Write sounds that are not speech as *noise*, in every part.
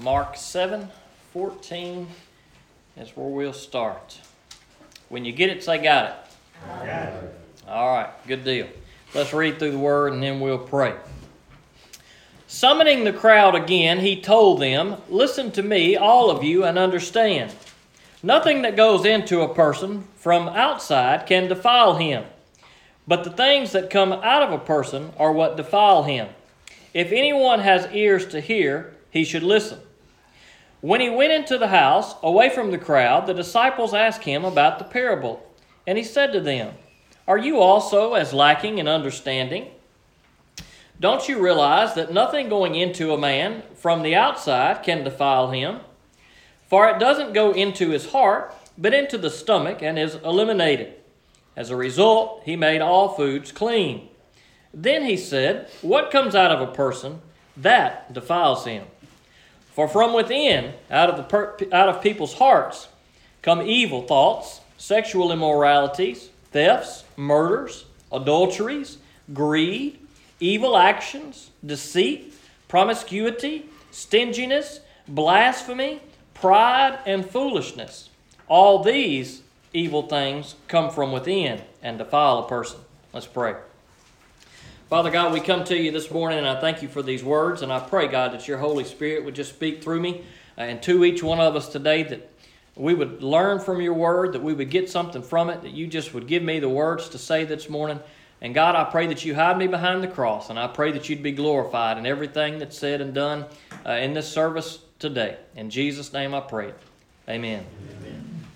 Mark 7 14 is where we'll start. When you get it, say, Got it. Got it. All right, good deal. Let's read through the word and then we'll pray. Summoning the crowd again, he told them, Listen to me, all of you, and understand. Nothing that goes into a person from outside can defile him, but the things that come out of a person are what defile him. If anyone has ears to hear, he should listen. When he went into the house, away from the crowd, the disciples asked him about the parable. And he said to them, Are you also as lacking in understanding? Don't you realize that nothing going into a man from the outside can defile him? For it doesn't go into his heart, but into the stomach and is eliminated. As a result, he made all foods clean. Then he said, What comes out of a person, that defiles him. For from within, out of, the per- out of people's hearts, come evil thoughts, sexual immoralities, thefts, murders, adulteries, greed, evil actions, deceit, promiscuity, stinginess, blasphemy, pride, and foolishness. All these evil things come from within and defile a person. Let's pray. Father God, we come to you this morning and I thank you for these words. And I pray, God, that your Holy Spirit would just speak through me uh, and to each one of us today that we would learn from your word, that we would get something from it, that you just would give me the words to say this morning. And God, I pray that you hide me behind the cross, and I pray that you'd be glorified in everything that's said and done uh, in this service today. In Jesus' name I pray. Amen. Amen.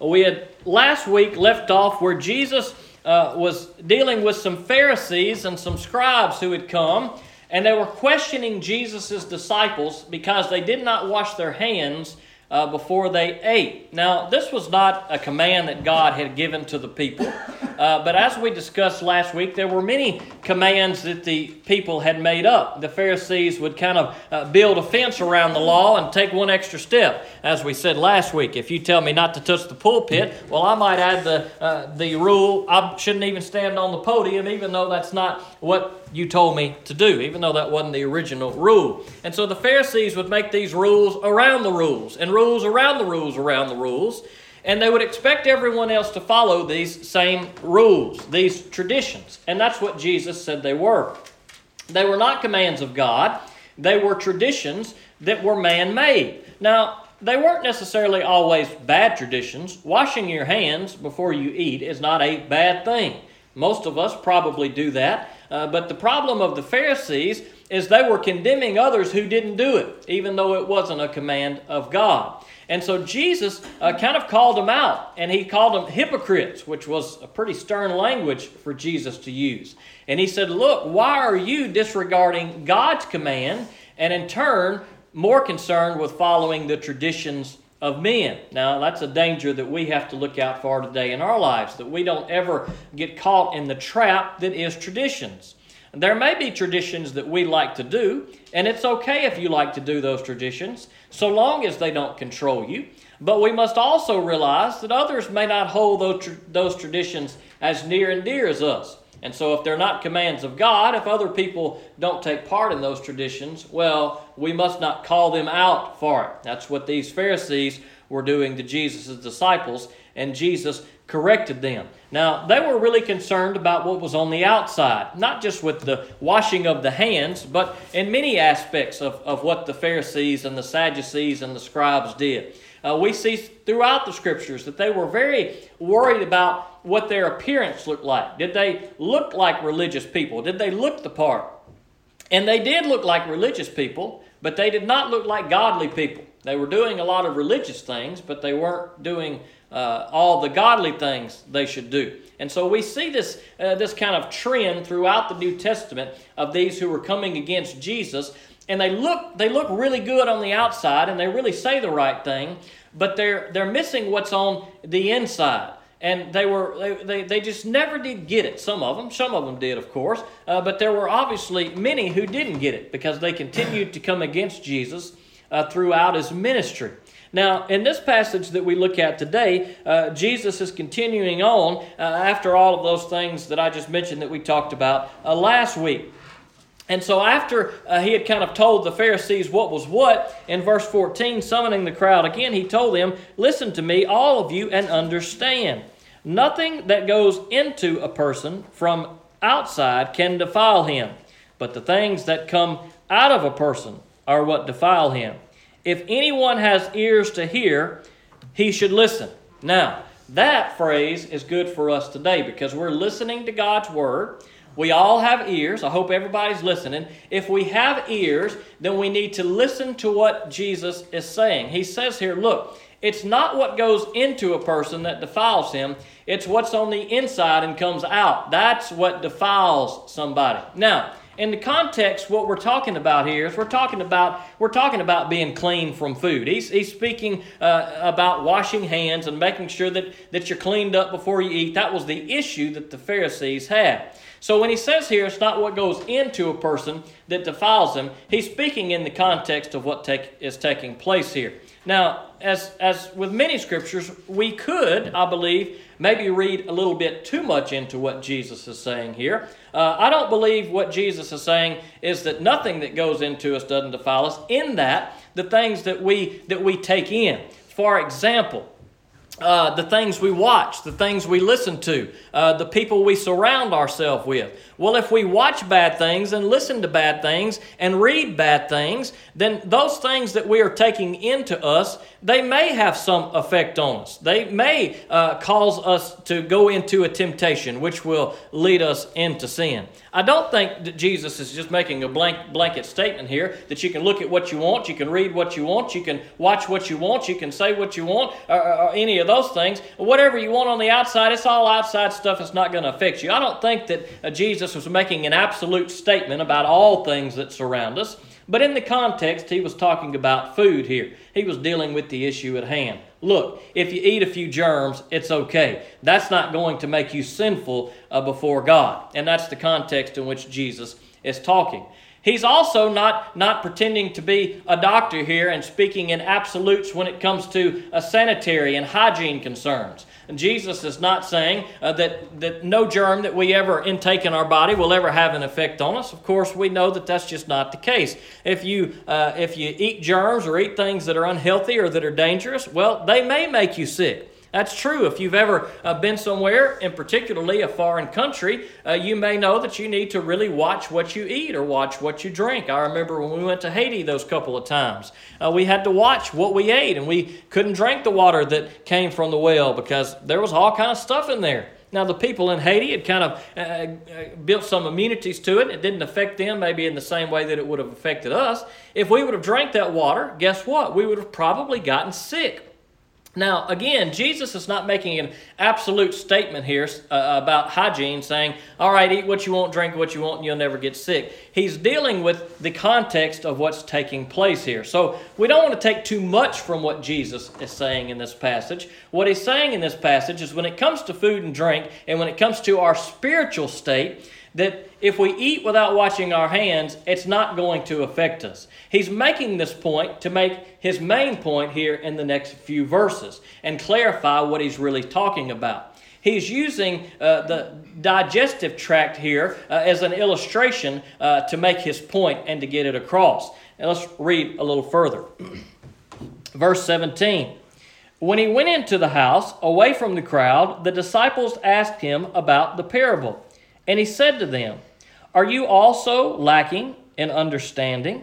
We had last week left off where Jesus uh, was dealing with some Pharisees and some scribes who had come, and they were questioning Jesus' disciples because they did not wash their hands uh, before they ate. Now, this was not a command that God had given to the people, uh, but as we discussed last week, there were many commands that the people had made up. The Pharisees would kind of uh, build a fence around the law and take one extra step. As we said last week, if you tell me not to touch the pulpit, well, I might add the, uh, the rule I shouldn't even stand on the podium, even though that's not what you told me to do, even though that wasn't the original rule. And so the Pharisees would make these rules around the rules, and rules around the rules around the rules, and they would expect everyone else to follow these same rules, these traditions. And that's what Jesus said they were. They were not commands of God, they were traditions that were man made. Now, they weren't necessarily always bad traditions. Washing your hands before you eat is not a bad thing. Most of us probably do that. Uh, but the problem of the Pharisees is they were condemning others who didn't do it, even though it wasn't a command of God. And so Jesus uh, kind of called them out, and he called them hypocrites, which was a pretty stern language for Jesus to use. And he said, Look, why are you disregarding God's command and in turn more concerned with following the traditions of men. Now, that's a danger that we have to look out for today in our lives, that we don't ever get caught in the trap that is traditions. There may be traditions that we like to do, and it's okay if you like to do those traditions, so long as they don't control you. But we must also realize that others may not hold those, those traditions as near and dear as us. And so, if they're not commands of God, if other people don't take part in those traditions, well, we must not call them out for it. That's what these Pharisees were doing to Jesus' disciples, and Jesus corrected them. Now, they were really concerned about what was on the outside, not just with the washing of the hands, but in many aspects of, of what the Pharisees and the Sadducees and the scribes did. Uh, we see throughout the scriptures that they were very worried about what their appearance looked like. Did they look like religious people? Did they look the part? And they did look like religious people, but they did not look like godly people. They were doing a lot of religious things, but they weren't doing uh, all the godly things they should do. And so we see this, uh, this kind of trend throughout the New Testament of these who were coming against Jesus. And they look they look really good on the outside and they really say the right thing but they're they're missing what's on the inside. And they were they, they, they just never did get it. Some of them some of them did of course uh, but there were obviously many who didn't get it because they continued to come against jesus uh, throughout his ministry now, in this passage that we look at today, uh, Jesus is continuing on uh, after all of those things that I just mentioned that we talked about uh, last week. And so, after uh, he had kind of told the Pharisees what was what, in verse 14, summoning the crowd again, he told them, Listen to me, all of you, and understand. Nothing that goes into a person from outside can defile him, but the things that come out of a person are what defile him. If anyone has ears to hear, he should listen. Now, that phrase is good for us today because we're listening to God's word. We all have ears. I hope everybody's listening. If we have ears, then we need to listen to what Jesus is saying. He says here, look, it's not what goes into a person that defiles him, it's what's on the inside and comes out. That's what defiles somebody. Now, in the context, what we're talking about here is we're talking about we're talking about being clean from food. He's, he's speaking uh, about washing hands and making sure that, that you're cleaned up before you eat. That was the issue that the Pharisees had. So when he says here, it's not what goes into a person that defiles them. He's speaking in the context of what take, is taking place here. Now, as as with many scriptures, we could, I believe, maybe read a little bit too much into what Jesus is saying here. Uh, I don't believe what Jesus is saying is that nothing that goes into us doesn't defile us. In that, the things that we that we take in. For example, uh, the things we watch, the things we listen to, uh, the people we surround ourselves with. Well, if we watch bad things and listen to bad things and read bad things, then those things that we are taking into us, they may have some effect on us. They may uh, cause us to go into a temptation, which will lead us into sin. I don't think that Jesus is just making a blank, blanket statement here that you can look at what you want, you can read what you want, you can watch what you want, you can say what you want, or, or any of those things. Whatever you want on the outside, it's all outside stuff. It's not going to affect you. I don't think that uh, Jesus Jesus was making an absolute statement about all things that surround us, but in the context, he was talking about food here. He was dealing with the issue at hand. Look, if you eat a few germs, it's okay. That's not going to make you sinful uh, before God. And that's the context in which Jesus is talking. He's also not, not pretending to be a doctor here and speaking in absolutes when it comes to sanitary and hygiene concerns. And Jesus is not saying uh, that, that no germ that we ever intake in our body will ever have an effect on us. Of course, we know that that's just not the case. If you, uh, if you eat germs or eat things that are unhealthy or that are dangerous, well, they may make you sick. That's true. If you've ever uh, been somewhere, and particularly a foreign country, uh, you may know that you need to really watch what you eat or watch what you drink. I remember when we went to Haiti those couple of times, uh, we had to watch what we ate, and we couldn't drink the water that came from the well because there was all kind of stuff in there. Now, the people in Haiti had kind of uh, uh, built some immunities to it. It didn't affect them maybe in the same way that it would have affected us. If we would have drank that water, guess what? We would have probably gotten sick. Now, again, Jesus is not making an absolute statement here uh, about hygiene, saying, all right, eat what you want, drink what you want, and you'll never get sick. He's dealing with the context of what's taking place here. So we don't want to take too much from what Jesus is saying in this passage. What he's saying in this passage is when it comes to food and drink, and when it comes to our spiritual state, that if we eat without washing our hands, it's not going to affect us. He's making this point to make his main point here in the next few verses and clarify what he's really talking about. He's using uh, the digestive tract here uh, as an illustration uh, to make his point and to get it across. And let's read a little further. *clears throat* Verse 17. When he went into the house, away from the crowd, the disciples asked him about the parable. And he said to them, Are you also lacking in understanding?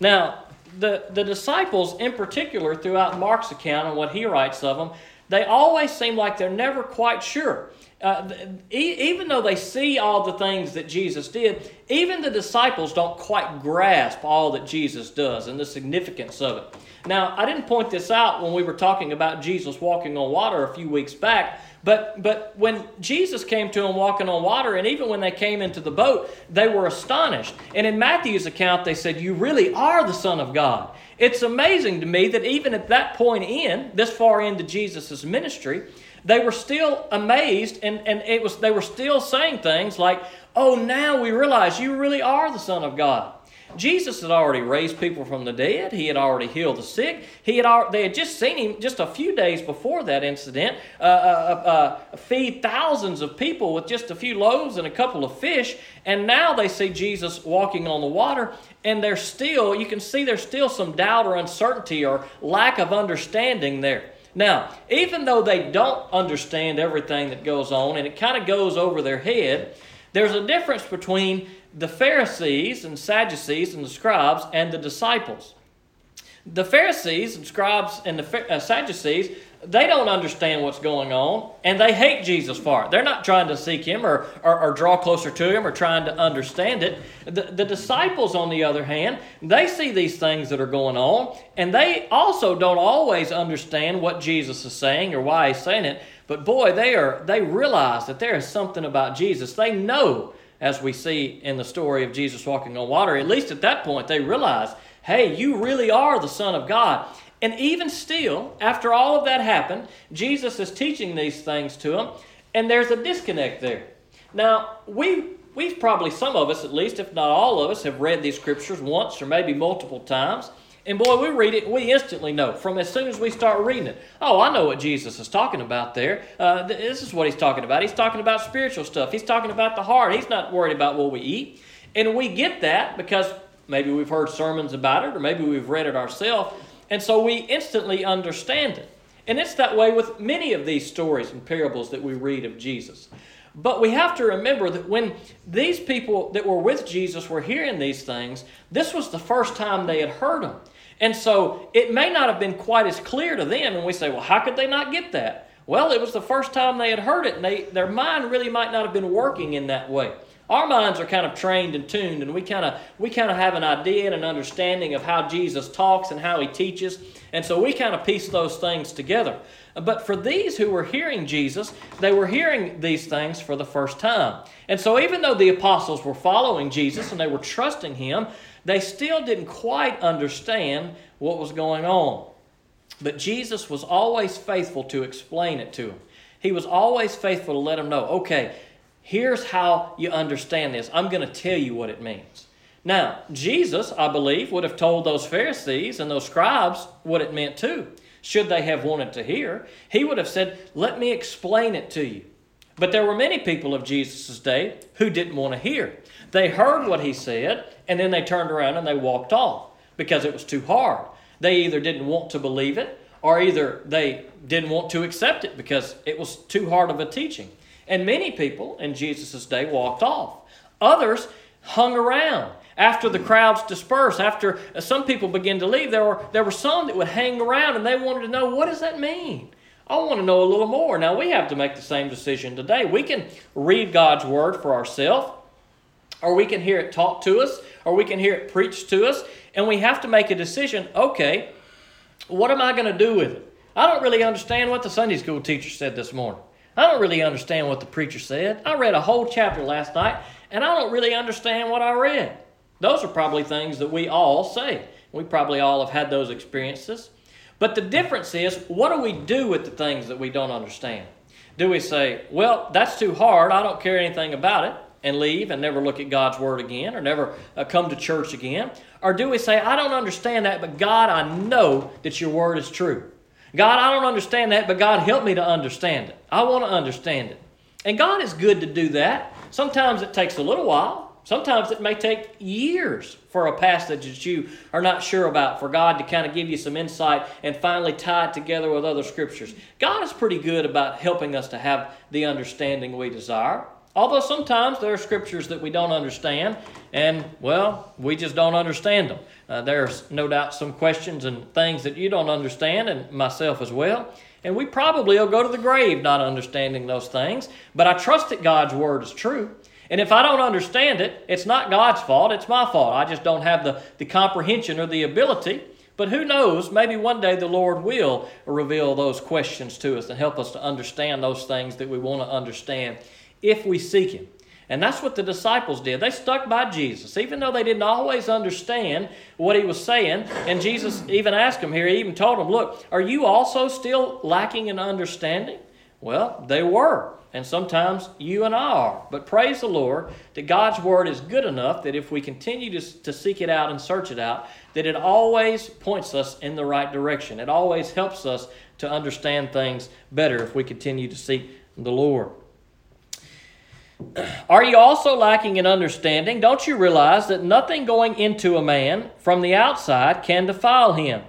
Now, the, the disciples, in particular, throughout Mark's account and what he writes of them, they always seem like they're never quite sure. Uh, even though they see all the things that Jesus did, even the disciples don't quite grasp all that Jesus does and the significance of it. Now, I didn't point this out when we were talking about Jesus walking on water a few weeks back, but, but when Jesus came to them walking on water, and even when they came into the boat, they were astonished. And in Matthew's account, they said, You really are the Son of God. It's amazing to me that even at that point in, this far into Jesus' ministry, they were still amazed and, and it was they were still saying things like, Oh, now we realize you really are the Son of God. Jesus had already raised people from the dead. He had already healed the sick. He had al- they had just seen him just a few days before that incident uh, uh, uh, feed thousands of people with just a few loaves and a couple of fish. And now they see Jesus walking on the water, and there's still you can see there's still some doubt or uncertainty or lack of understanding there. Now, even though they don't understand everything that goes on, and it kind of goes over their head, there's a difference between the Pharisees and Sadducees and the scribes and the disciples. The Pharisees and scribes and the uh, Sadducees, they don't understand what's going on and they hate Jesus for it. They're not trying to seek him or, or, or draw closer to him or trying to understand it. The, the disciples, on the other hand, they see these things that are going on and they also don't always understand what Jesus is saying or why he's saying it. But boy, they are they realize that there is something about Jesus. They know as we see in the story of Jesus walking on water, at least at that point, they realize, hey, you really are the Son of God. And even still, after all of that happened, Jesus is teaching these things to them, and there's a disconnect there. Now, we, we've probably, some of us at least, if not all of us, have read these scriptures once or maybe multiple times. And boy, we read it, we instantly know from as soon as we start reading it. Oh, I know what Jesus is talking about there. Uh, this is what he's talking about. He's talking about spiritual stuff, he's talking about the heart. He's not worried about what we eat. And we get that because maybe we've heard sermons about it or maybe we've read it ourselves. And so we instantly understand it. And it's that way with many of these stories and parables that we read of Jesus. But we have to remember that when these people that were with Jesus were hearing these things, this was the first time they had heard them. And so it may not have been quite as clear to them, and we say, well, how could they not get that? Well, it was the first time they had heard it, and they, their mind really might not have been working in that way. Our minds are kind of trained and tuned, and we kind of we kind of have an idea and an understanding of how Jesus talks and how he teaches, and so we kind of piece those things together. But for these who were hearing Jesus, they were hearing these things for the first time. And so even though the apostles were following Jesus and they were trusting him, they still didn't quite understand what was going on. But Jesus was always faithful to explain it to them. He was always faithful to let them know, okay, here's how you understand this. I'm going to tell you what it means. Now, Jesus, I believe, would have told those Pharisees and those scribes what it meant too, should they have wanted to hear. He would have said, Let me explain it to you. But there were many people of Jesus' day who didn't want to hear. They heard what he said, and then they turned around and they walked off because it was too hard. They either didn't want to believe it, or either they didn't want to accept it because it was too hard of a teaching. And many people in Jesus' day walked off. Others hung around. After the crowds dispersed, after some people began to leave, there were, there were some that would hang around and they wanted to know what does that mean? I want to know a little more. Now, we have to make the same decision today. We can read God's Word for ourselves, or we can hear it taught to us, or we can hear it preached to us, and we have to make a decision okay, what am I going to do with it? I don't really understand what the Sunday school teacher said this morning. I don't really understand what the preacher said. I read a whole chapter last night, and I don't really understand what I read. Those are probably things that we all say. We probably all have had those experiences. But the difference is, what do we do with the things that we don't understand? Do we say, well, that's too hard, I don't care anything about it, and leave and never look at God's Word again or never uh, come to church again? Or do we say, I don't understand that, but God, I know that your Word is true? God, I don't understand that, but God, help me to understand it. I want to understand it. And God is good to do that. Sometimes it takes a little while. Sometimes it may take years for a passage that you are not sure about for God to kind of give you some insight and finally tie it together with other scriptures. God is pretty good about helping us to have the understanding we desire. Although sometimes there are scriptures that we don't understand, and well, we just don't understand them. Uh, there's no doubt some questions and things that you don't understand, and myself as well. And we probably will go to the grave not understanding those things, but I trust that God's word is true. And if I don't understand it, it's not God's fault, it's my fault. I just don't have the, the comprehension or the ability. But who knows, maybe one day the Lord will reveal those questions to us and help us to understand those things that we want to understand if we seek Him. And that's what the disciples did. They stuck by Jesus, even though they didn't always understand what he was saying. And Jesus even asked them here, he even told them, Look, are you also still lacking in understanding? Well, they were. And sometimes you and I are. But praise the Lord that God's Word is good enough that if we continue to, to seek it out and search it out, that it always points us in the right direction. It always helps us to understand things better if we continue to seek the Lord. *clears throat* Are you also lacking in understanding? Don't you realize that nothing going into a man from the outside can defile him?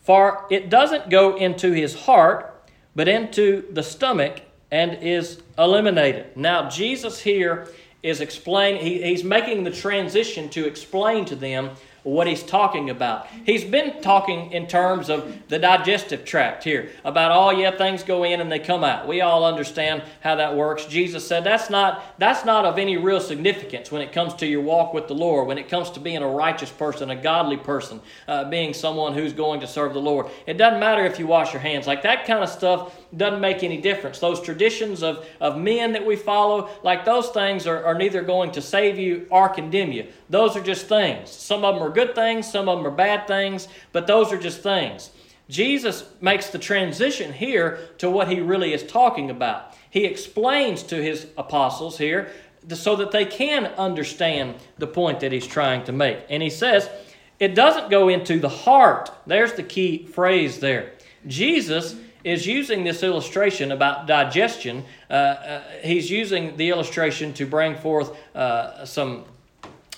For it doesn't go into his heart, but into the stomach and is eliminated. Now, Jesus here is explaining, he, he's making the transition to explain to them what he's talking about. He's been talking in terms of the digestive tract here about oh yeah things go in and they come out. We all understand how that works. Jesus said that's not that's not of any real significance when it comes to your walk with the Lord, when it comes to being a righteous person, a godly person, uh, being someone who's going to serve the Lord. It doesn't matter if you wash your hands. Like that kind of stuff doesn't make any difference. Those traditions of, of men that we follow, like those things are, are neither going to save you or condemn you. Those are just things. Some of them are good things, some of them are bad things, but those are just things. Jesus makes the transition here to what he really is talking about. He explains to his apostles here so that they can understand the point that he's trying to make. And he says, it doesn't go into the heart. There's the key phrase there. Jesus is using this illustration about digestion. Uh, uh, he's using the illustration to bring forth uh, some,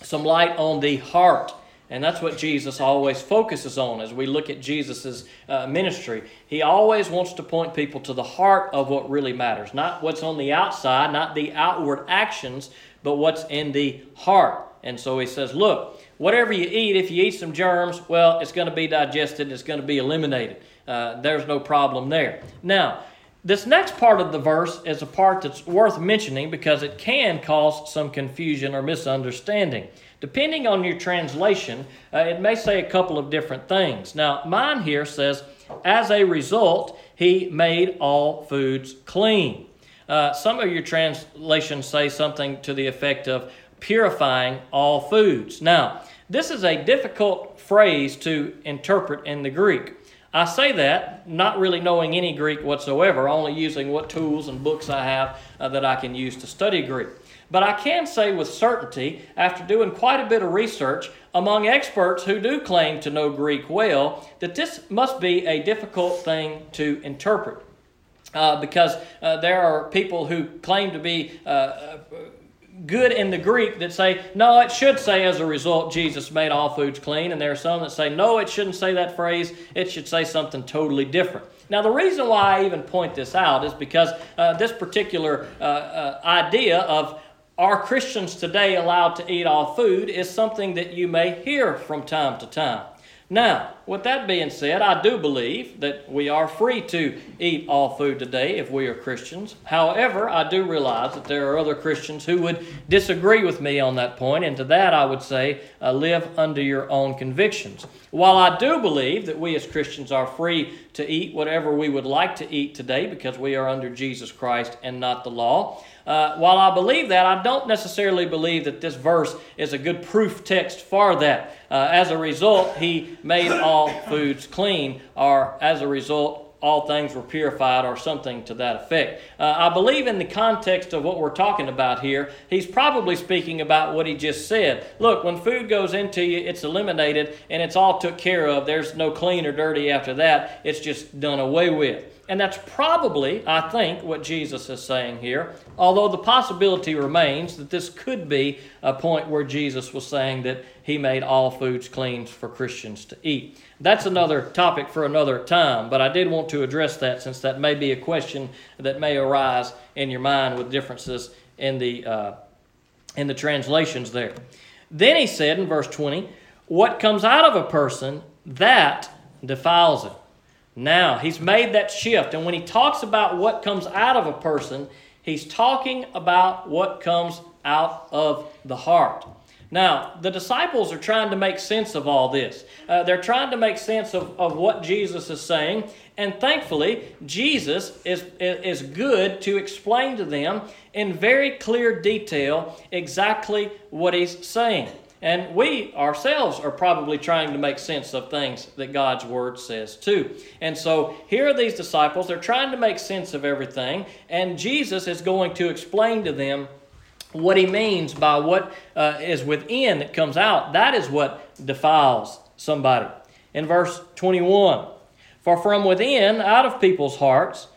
some light on the heart. And that's what Jesus always focuses on as we look at Jesus' uh, ministry. He always wants to point people to the heart of what really matters. Not what's on the outside, not the outward actions, but what's in the heart. And so he says, look, whatever you eat, if you eat some germs, well, it's going to be digested, it's going to be eliminated. Uh, there's no problem there. Now, this next part of the verse is a part that's worth mentioning because it can cause some confusion or misunderstanding. Depending on your translation, uh, it may say a couple of different things. Now, mine here says, as a result, he made all foods clean. Uh, some of your translations say something to the effect of purifying all foods. Now, this is a difficult phrase to interpret in the Greek. I say that not really knowing any Greek whatsoever, only using what tools and books I have uh, that I can use to study Greek. But I can say with certainty, after doing quite a bit of research among experts who do claim to know Greek well, that this must be a difficult thing to interpret. Uh, because uh, there are people who claim to be uh, uh, good in the Greek that say, no, it should say as a result, Jesus made all foods clean. And there are some that say, no, it shouldn't say that phrase. It should say something totally different. Now, the reason why I even point this out is because uh, this particular uh, uh, idea of are Christians today allowed to eat all food is something that you may hear from time to time. Now, with that being said, I do believe that we are free to eat all food today if we are Christians. However, I do realize that there are other Christians who would disagree with me on that point, and to that I would say, uh, live under your own convictions. While I do believe that we as Christians are free to eat whatever we would like to eat today because we are under Jesus Christ and not the law, uh, while I believe that, I don't necessarily believe that this verse is a good proof text for that. Uh, as a result, he made all foods clean, or as a result, all things were purified, or something to that effect. Uh, I believe in the context of what we're talking about here, he's probably speaking about what he just said. Look, when food goes into you, it's eliminated and it's all took care of. There's no clean or dirty after that, it's just done away with. And that's probably, I think, what Jesus is saying here, although the possibility remains that this could be a point where Jesus was saying that he made all foods clean for Christians to eat. That's another topic for another time, but I did want to address that since that may be a question that may arise in your mind with differences in the, uh, in the translations there. Then he said in verse 20, What comes out of a person, that defiles it. Now, he's made that shift. And when he talks about what comes out of a person, he's talking about what comes out of the heart. Now, the disciples are trying to make sense of all this. Uh, they're trying to make sense of, of what Jesus is saying. And thankfully, Jesus is, is good to explain to them in very clear detail exactly what he's saying. And we ourselves are probably trying to make sense of things that God's Word says too. And so here are these disciples, they're trying to make sense of everything, and Jesus is going to explain to them what he means by what uh, is within that comes out. That is what defiles somebody. In verse 21, for from within, out of people's hearts,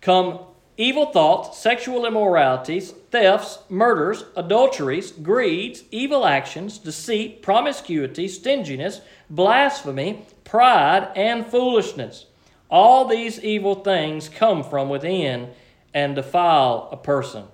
come evil thoughts, sexual immoralities, thefts, murders, adulteries, greeds, evil actions, deceit, promiscuity, stinginess, blasphemy, pride, and foolishness. All these evil things come from within and defile a person.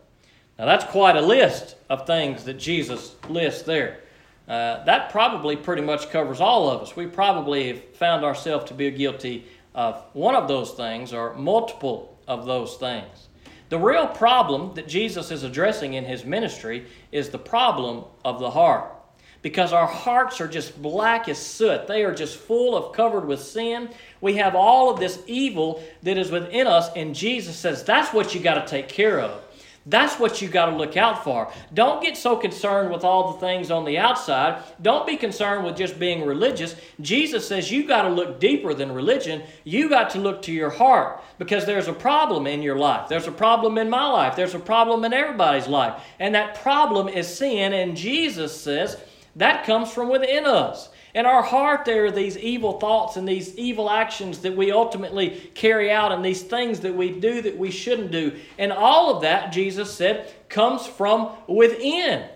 Now, that's quite a list of things that Jesus lists there. Uh, that probably pretty much covers all of us. We probably have found ourselves to be guilty of one of those things or multiple of those things. The real problem that Jesus is addressing in his ministry is the problem of the heart. Because our hearts are just black as soot. They are just full of covered with sin. We have all of this evil that is within us, and Jesus says that's what you got to take care of. That's what you got to look out for. Don't get so concerned with all the things on the outside. Don't be concerned with just being religious. Jesus says you got to look deeper than religion. You got to look to your heart because there's a problem in your life. There's a problem in my life. There's a problem in everybody's life. And that problem is sin. And Jesus says that comes from within us. In our heart, there are these evil thoughts and these evil actions that we ultimately carry out, and these things that we do that we shouldn't do. And all of that, Jesus said, comes from within.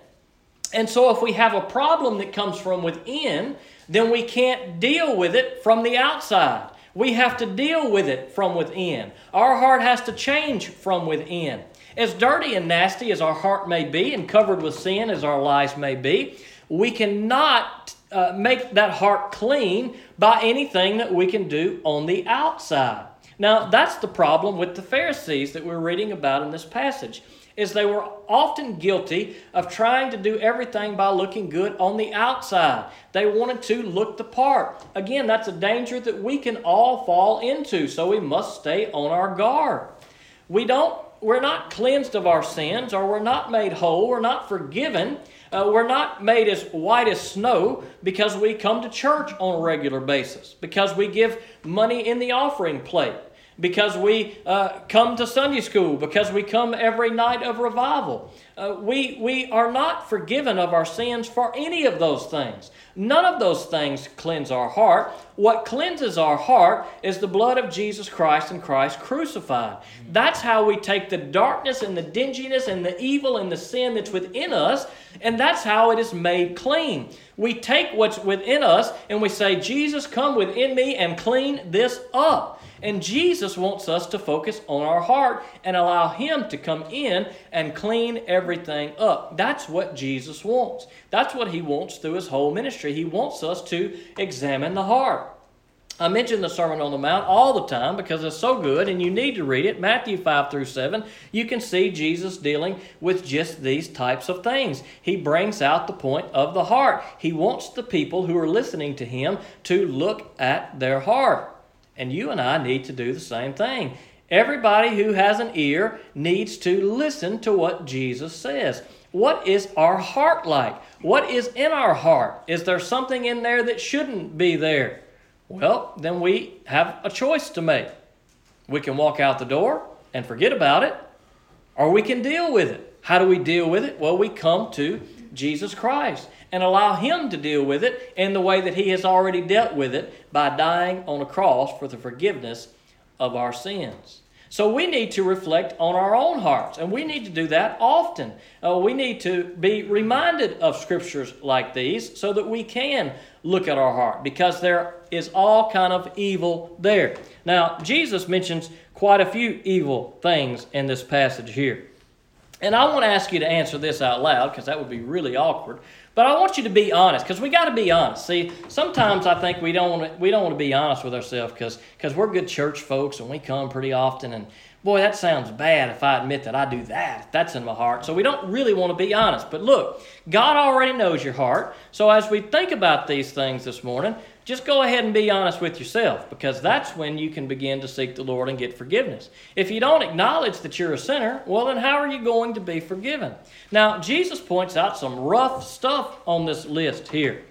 And so, if we have a problem that comes from within, then we can't deal with it from the outside. We have to deal with it from within. Our heart has to change from within. As dirty and nasty as our heart may be, and covered with sin as our lives may be, we cannot uh, make that heart clean by anything that we can do on the outside. Now, that's the problem with the Pharisees that we're reading about in this passage is they were often guilty of trying to do everything by looking good on the outside. They wanted to look the part. Again, that's a danger that we can all fall into, so we must stay on our guard. We don't we're not cleansed of our sins or we're not made whole, we're not forgiven uh, we're not made as white as snow because we come to church on a regular basis, because we give money in the offering plate, because we uh, come to Sunday school, because we come every night of revival. Uh, we, we are not forgiven of our sins for any of those things. None of those things cleanse our heart. What cleanses our heart is the blood of Jesus Christ and Christ crucified. That's how we take the darkness and the dinginess and the evil and the sin that's within us, and that's how it is made clean. We take what's within us and we say, Jesus, come within me and clean this up. And Jesus wants us to focus on our heart and allow Him to come in and clean everything up. That's what Jesus wants. That's what He wants through His whole ministry. He wants us to examine the heart. I mention the Sermon on the Mount all the time because it's so good and you need to read it. Matthew 5 through 7, you can see Jesus dealing with just these types of things. He brings out the point of the heart. He wants the people who are listening to him to look at their heart. And you and I need to do the same thing. Everybody who has an ear needs to listen to what Jesus says. What is our heart like? What is in our heart? Is there something in there that shouldn't be there? Well, then we have a choice to make. We can walk out the door and forget about it, or we can deal with it. How do we deal with it? Well, we come to Jesus Christ and allow Him to deal with it in the way that He has already dealt with it by dying on a cross for the forgiveness of our sins. So we need to reflect on our own hearts, and we need to do that often. Uh, we need to be reminded of scriptures like these so that we can look at our heart because there is all kind of evil there. Now, Jesus mentions quite a few evil things in this passage here. And I want to ask you to answer this out loud because that would be really awkward. But I want you to be honest, because we got to be honest. See, sometimes I think we don't want to, we don't want to be honest with ourselves because because we're good church folks and we come pretty often. And boy, that sounds bad if I admit that I do that. That's in my heart. So we don't really want to be honest. But look, God already knows your heart. So as we think about these things this morning, just go ahead and be honest with yourself because that's when you can begin to seek the Lord and get forgiveness. If you don't acknowledge that you're a sinner, well, then how are you going to be forgiven? Now, Jesus points out some rough stuff on this list here.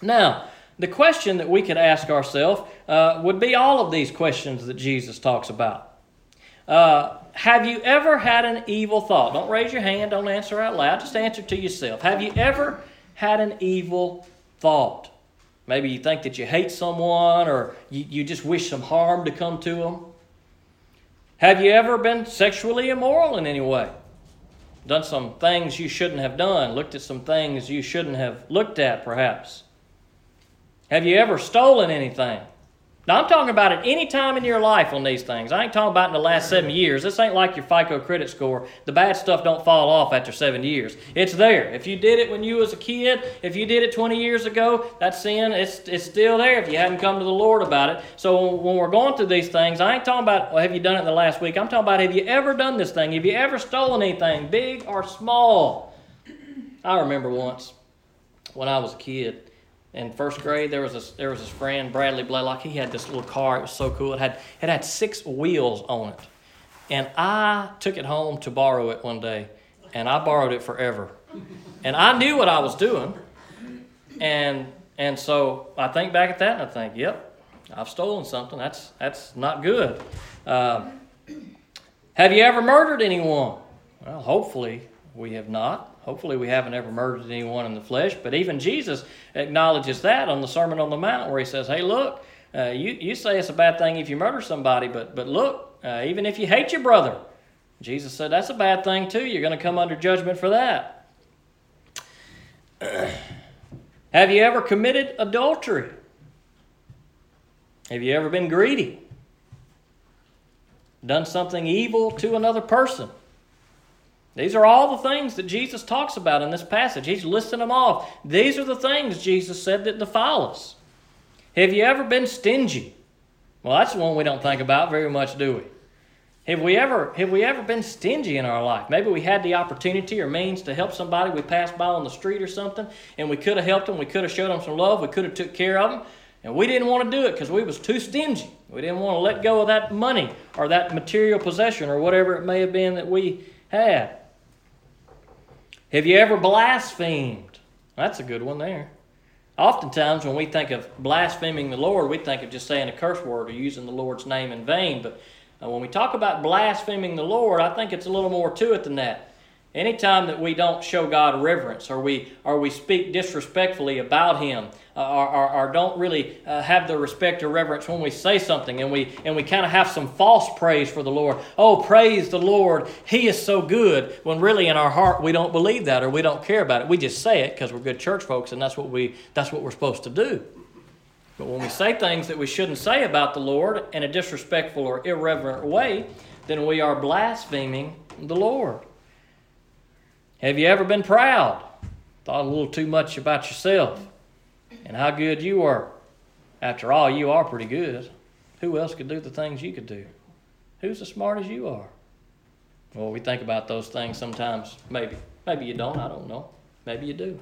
Now, the question that we could ask ourselves uh, would be all of these questions that Jesus talks about. Uh, have you ever had an evil thought? Don't raise your hand, don't answer out loud, just answer to yourself. Have you ever had an evil thought? Maybe you think that you hate someone or you, you just wish some harm to come to them. Have you ever been sexually immoral in any way? Done some things you shouldn't have done, looked at some things you shouldn't have looked at, perhaps? Have you ever stolen anything? Now, I'm talking about at any time in your life on these things. I ain't talking about in the last seven years. This ain't like your FICO credit score. The bad stuff don't fall off after seven years. It's there. If you did it when you was a kid, if you did it 20 years ago, that sin, it's, it's still there if you hadn't come to the Lord about it. So when we're going through these things, I ain't talking about, well, have you done it in the last week? I'm talking about, have you ever done this thing? Have you ever stolen anything, big or small? I remember once when I was a kid in first grade, there was this, there was this friend, Bradley Blaylock. He had this little car. It was so cool. It had, it had six wheels on it. And I took it home to borrow it one day, and I borrowed it forever. And I knew what I was doing. And, and so I think back at that and I think, yep, I've stolen something. That's, that's not good. Uh, have you ever murdered anyone? Well, hopefully we have not. Hopefully, we haven't ever murdered anyone in the flesh, but even Jesus acknowledges that on the Sermon on the Mount, where he says, Hey, look, uh, you, you say it's a bad thing if you murder somebody, but, but look, uh, even if you hate your brother, Jesus said that's a bad thing too. You're going to come under judgment for that. *clears throat* Have you ever committed adultery? Have you ever been greedy? Done something evil to another person? These are all the things that Jesus talks about in this passage. He's listing them off. These are the things Jesus said that defile us. Have you ever been stingy? Well, that's the one we don't think about very much, do we? Have we ever have we ever been stingy in our life? Maybe we had the opportunity or means to help somebody we passed by on the street or something, and we could have helped them. We could have showed them some love. We could have took care of them, and we didn't want to do it because we was too stingy. We didn't want to let go of that money or that material possession or whatever it may have been that we had. Have you ever blasphemed? That's a good one there. Oftentimes, when we think of blaspheming the Lord, we think of just saying a curse word or using the Lord's name in vain. But uh, when we talk about blaspheming the Lord, I think it's a little more to it than that. Anytime that we don't show God reverence or we, or we speak disrespectfully about Him uh, or, or, or, don't really uh, have the respect or reverence when we say something and we, and we kind of have some false praise for the Lord. Oh, praise the Lord. He is so good. When really in our heart we don't believe that or we don't care about it. We just say it because we're good church folks and that's what, we, that's what we're supposed to do. But when we say things that we shouldn't say about the Lord in a disrespectful or irreverent way, then we are blaspheming the Lord. Have you ever been proud? Thought a little too much about yourself and how good you are. After all, you are pretty good. Who else could do the things you could do? Who's as smart as you are? Well, we think about those things sometimes. Maybe. Maybe you don't. I don't know. Maybe you do.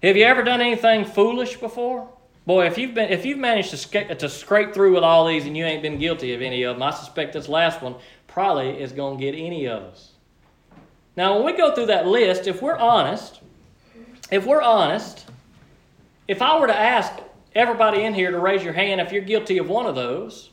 Have you ever done anything foolish before? Boy, if you've been if you've managed to, to scrape through with all these and you ain't been guilty of any of them, I suspect this last one probably is going to get any of us. Now, when we go through that list, if we're honest, if we're honest, if I were to ask everybody in here to raise your hand if you're guilty of one of those,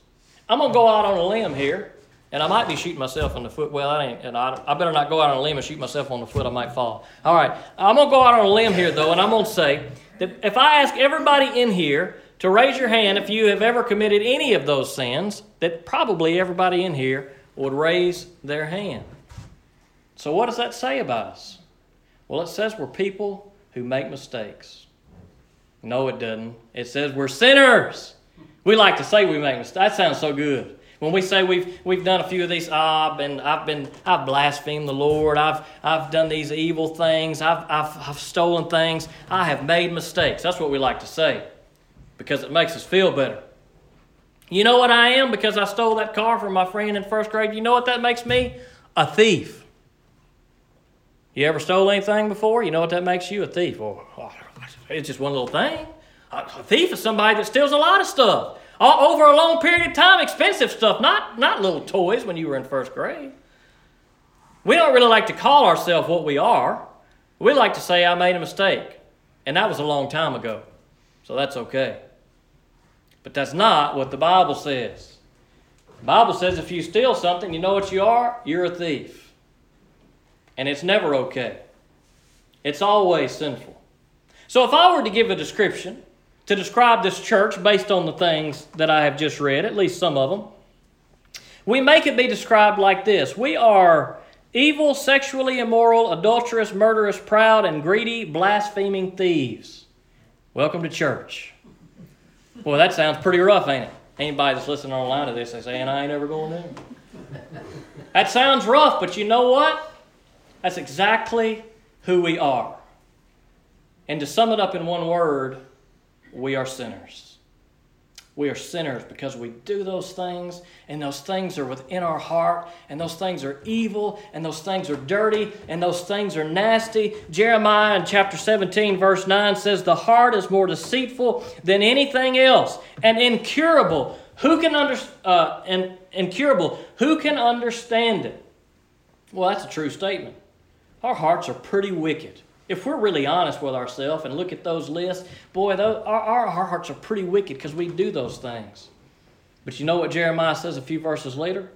I'm going to go out on a limb here, and I might be shooting myself in the foot. Well, I ain't, and I, I better not go out on a limb and shoot myself on the foot. I might fall. All right, I'm going to go out on a limb here, though, and I'm going to say that if I ask everybody in here to raise your hand if you have ever committed any of those sins, that probably everybody in here would raise their hand. So, what does that say about us? Well, it says we're people who make mistakes. No, it doesn't. It says we're sinners. We like to say we make mistakes. That sounds so good. When we say we've we've done a few of these, oh, I've been I've been I've blasphemed the Lord. I've I've done these evil things. I've I've, I've stolen things. I have made mistakes. That's what we like to say, because it makes us feel better. You know what I am because I stole that car from my friend in first grade. You know what that makes me? A thief. You ever stole anything before? You know what that makes you? A thief. Or oh, it's just one little thing. A thief is somebody that steals a lot of stuff. All, over a long period of time, expensive stuff, not, not little toys when you were in first grade. We don't really like to call ourselves what we are. We like to say, I made a mistake. And that was a long time ago. So that's okay. But that's not what the Bible says. The Bible says if you steal something, you know what you are? You're a thief. And it's never okay, it's always sinful. So if I were to give a description to describe this church based on the things that I have just read, at least some of them, we make it be described like this We are evil, sexually immoral, adulterous, murderous, proud, and greedy, blaspheming thieves. Welcome to church. Boy, that sounds pretty rough, ain't it? Anybody that's listening online to this, they say, and I ain't ever going there. that sounds rough, but you know what? That's exactly who we are. And to sum it up in one word, we are sinners. We are sinners because we do those things, and those things are within our heart, and those things are evil, and those things are dirty, and those things are nasty. Jeremiah in chapter 17, verse 9 says, The heart is more deceitful than anything else, and incurable. Who can under, uh, and incurable? Who can understand it? Well, that's a true statement. Our hearts are pretty wicked. If we're really honest with ourselves and look at those lists, boy, those, our, our, hearts are pretty wicked because we do those things. But you know what Jeremiah says a few verses later?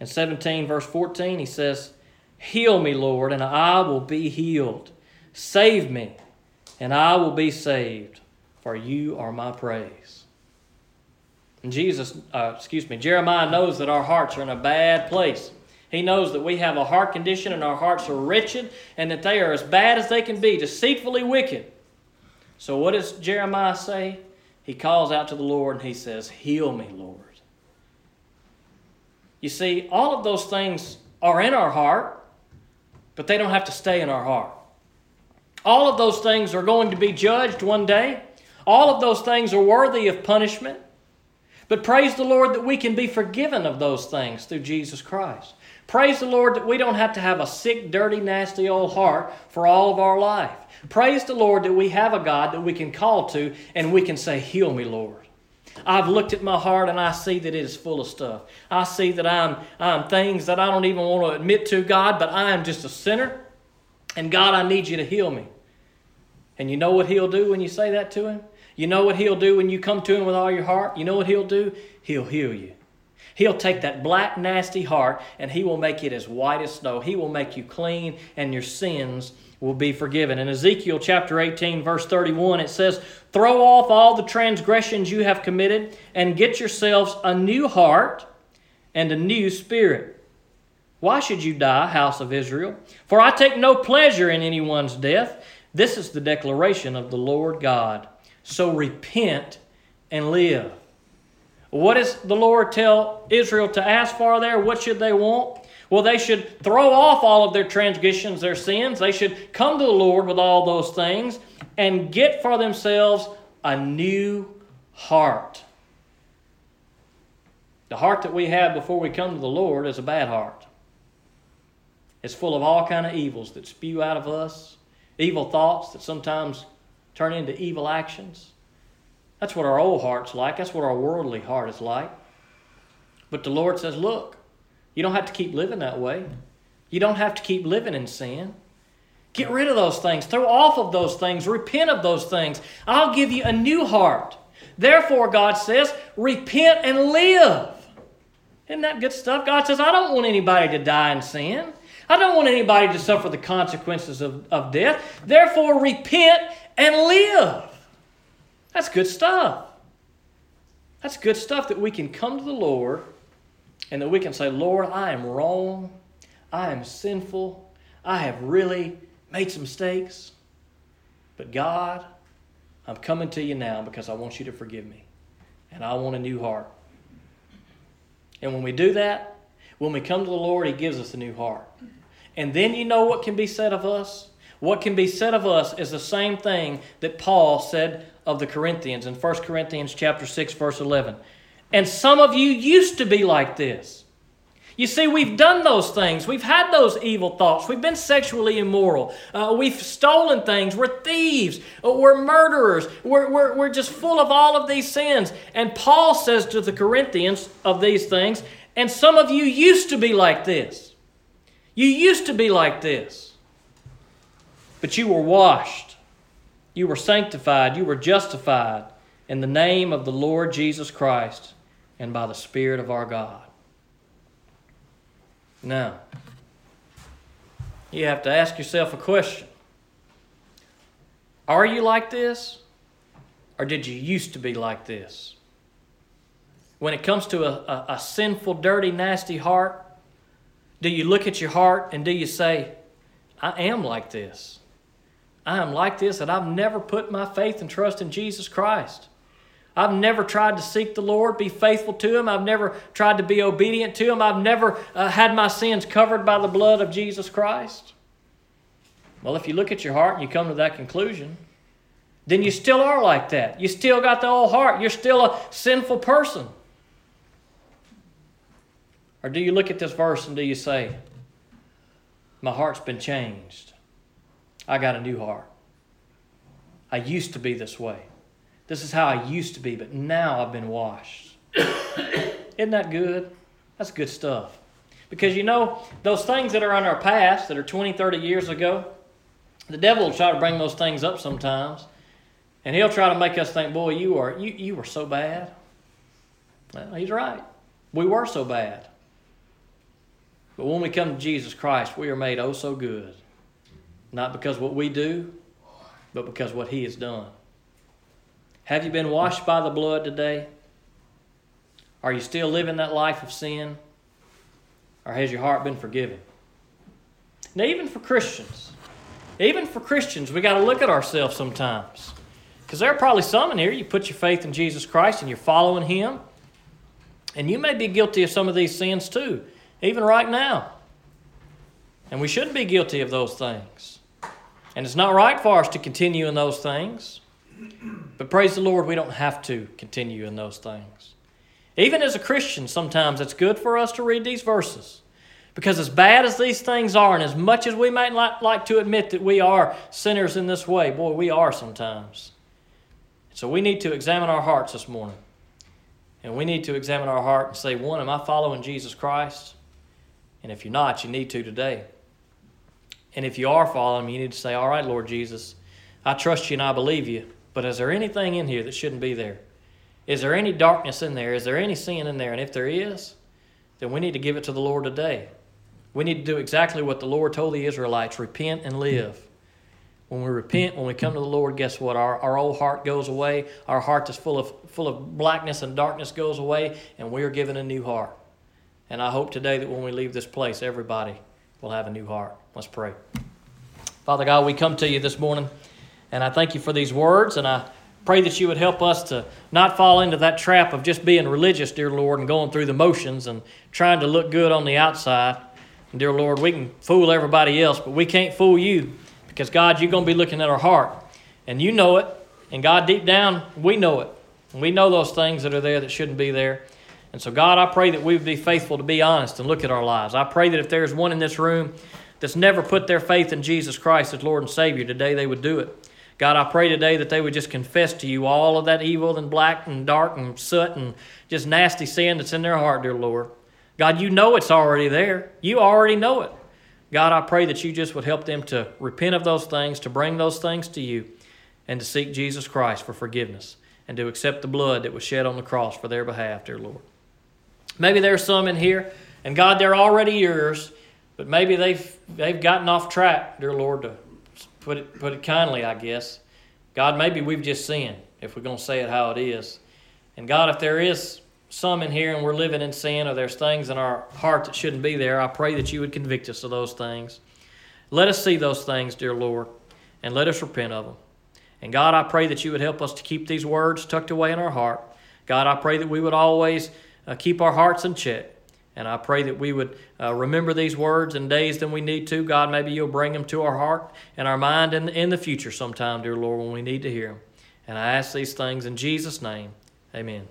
In 17, verse 14, he says, Heal me, Lord, and I will be healed. Save me, and I will be saved, for you are my praise. And Jesus, uh, excuse me, Jeremiah knows that our hearts are in a bad place. He knows that we have a heart condition and our hearts are wretched and that they are as bad as they can be, deceitfully wicked. So, what does Jeremiah say? He calls out to the Lord and he says, Heal me, Lord. You see, all of those things are in our heart, but they don't have to stay in our heart. All of those things are going to be judged one day. All of those things are worthy of punishment. But praise the Lord that we can be forgiven of those things through Jesus Christ. Praise the Lord that we don't have to have a sick, dirty, nasty old heart for all of our life. Praise the Lord that we have a God that we can call to and we can say, Heal me, Lord. I've looked at my heart and I see that it is full of stuff. I see that I'm, I'm things that I don't even want to admit to God, but I am just a sinner. And God, I need you to heal me. And you know what He'll do when you say that to Him? You know what He'll do when you come to Him with all your heart? You know what He'll do? He'll heal you. He'll take that black, nasty heart and He will make it as white as snow. He will make you clean and your sins will be forgiven. In Ezekiel chapter 18, verse 31, it says, Throw off all the transgressions you have committed and get yourselves a new heart and a new spirit. Why should you die, house of Israel? For I take no pleasure in anyone's death. This is the declaration of the Lord God. So repent and live. What does the Lord tell Israel to ask for there? What should they want? Well, they should throw off all of their transgressions, their sins. They should come to the Lord with all those things and get for themselves a new heart. The heart that we have before we come to the Lord is a bad heart. It's full of all kind of evils that spew out of us, evil thoughts that sometimes turn into evil actions. That's what our old heart's like. That's what our worldly heart is like. But the Lord says, look, you don't have to keep living that way. You don't have to keep living in sin. Get rid of those things. Throw off of those things. Repent of those things. I'll give you a new heart. Therefore, God says, repent and live. Isn't that good stuff? God says, I don't want anybody to die in sin. I don't want anybody to suffer the consequences of, of death. Therefore, repent and live. That's good stuff. That's good stuff that we can come to the Lord and that we can say, Lord, I am wrong. I am sinful. I have really made some mistakes. But God, I'm coming to you now because I want you to forgive me. And I want a new heart. And when we do that, when we come to the Lord, He gives us a new heart. And then you know what can be said of us? What can be said of us is the same thing that Paul said of the Corinthians in 1 Corinthians chapter 6 verse 11. And some of you used to be like this. You see, we've done those things. We've had those evil thoughts. We've been sexually immoral. Uh, we've stolen things. We're thieves. Uh, we're murderers. We're, we're, we're just full of all of these sins. And Paul says to the Corinthians of these things, and some of you used to be like this. You used to be like this. But you were washed. You were sanctified. You were justified in the name of the Lord Jesus Christ and by the Spirit of our God. Now, you have to ask yourself a question Are you like this? Or did you used to be like this? When it comes to a, a, a sinful, dirty, nasty heart, do you look at your heart and do you say, I am like this? I am like this, and I've never put my faith and trust in Jesus Christ. I've never tried to seek the Lord, be faithful to Him. I've never tried to be obedient to Him. I've never uh, had my sins covered by the blood of Jesus Christ. Well, if you look at your heart and you come to that conclusion, then you still are like that. You still got the old heart. You're still a sinful person. Or do you look at this verse and do you say, My heart's been changed? I got a new heart. I used to be this way. This is how I used to be, but now I've been washed. Isn't that good? That's good stuff. Because you know, those things that are in our past, that are 20, 30 years ago, the devil will try to bring those things up sometimes. And he'll try to make us think, boy, you are you, you were so bad. Well, he's right. We were so bad. But when we come to Jesus Christ, we are made oh so good. Not because what we do, but because what he has done. Have you been washed by the blood today? Are you still living that life of sin? Or has your heart been forgiven? Now, even for Christians, even for Christians, we got to look at ourselves sometimes. Because there are probably some in here, you put your faith in Jesus Christ and you're following Him. And you may be guilty of some of these sins too, even right now. And we shouldn't be guilty of those things. And it's not right for us to continue in those things. But praise the Lord, we don't have to continue in those things. Even as a Christian, sometimes it's good for us to read these verses. Because as bad as these things are, and as much as we might like to admit that we are sinners in this way, boy, we are sometimes. So we need to examine our hearts this morning. And we need to examine our heart and say, one, am I following Jesus Christ? And if you're not, you need to today. And if you are following him, you need to say, all right, Lord Jesus, I trust you and I believe you. But is there anything in here that shouldn't be there? Is there any darkness in there? Is there any sin in there? And if there is, then we need to give it to the Lord today. We need to do exactly what the Lord told the Israelites repent and live. When we repent, when we come to the Lord, guess what? Our, our old heart goes away. Our heart that's full of, full of blackness and darkness goes away, and we are given a new heart. And I hope today that when we leave this place, everybody will have a new heart. Let's pray. Father God, we come to you this morning. And I thank you for these words, and I pray that you would help us to not fall into that trap of just being religious, dear Lord, and going through the motions and trying to look good on the outside. And dear Lord, we can fool everybody else, but we can't fool you because, God, you're going to be looking at our heart. And you know it. And, God, deep down, we know it. And we know those things that are there that shouldn't be there. And so, God, I pray that we would be faithful to be honest and look at our lives. I pray that if there's one in this room that's never put their faith in Jesus Christ as Lord and Savior, today they would do it. God, I pray today that they would just confess to you all of that evil and black and dark and soot and just nasty sin that's in their heart, dear Lord. God, you know it's already there. You already know it. God, I pray that you just would help them to repent of those things, to bring those things to you, and to seek Jesus Christ for forgiveness, and to accept the blood that was shed on the cross for their behalf, dear Lord. Maybe there's some in here, and God, they're already yours, but maybe they've, they've gotten off track, dear Lord, to put it, put it kindly, I guess. God, maybe we've just sinned, if we're to say it how it is. And God, if there is some in here and we're living in sin or there's things in our heart that shouldn't be there, I pray that you would convict us of those things. Let us see those things, dear Lord, and let us repent of them. And God, I pray that you would help us to keep these words tucked away in our heart. God, I pray that we would always uh, keep our hearts in check. And I pray that we would uh, remember these words in days than we need to. God, maybe you'll bring them to our heart and our mind in, in the future sometime, dear Lord, when we need to hear them. And I ask these things in Jesus' name. Amen.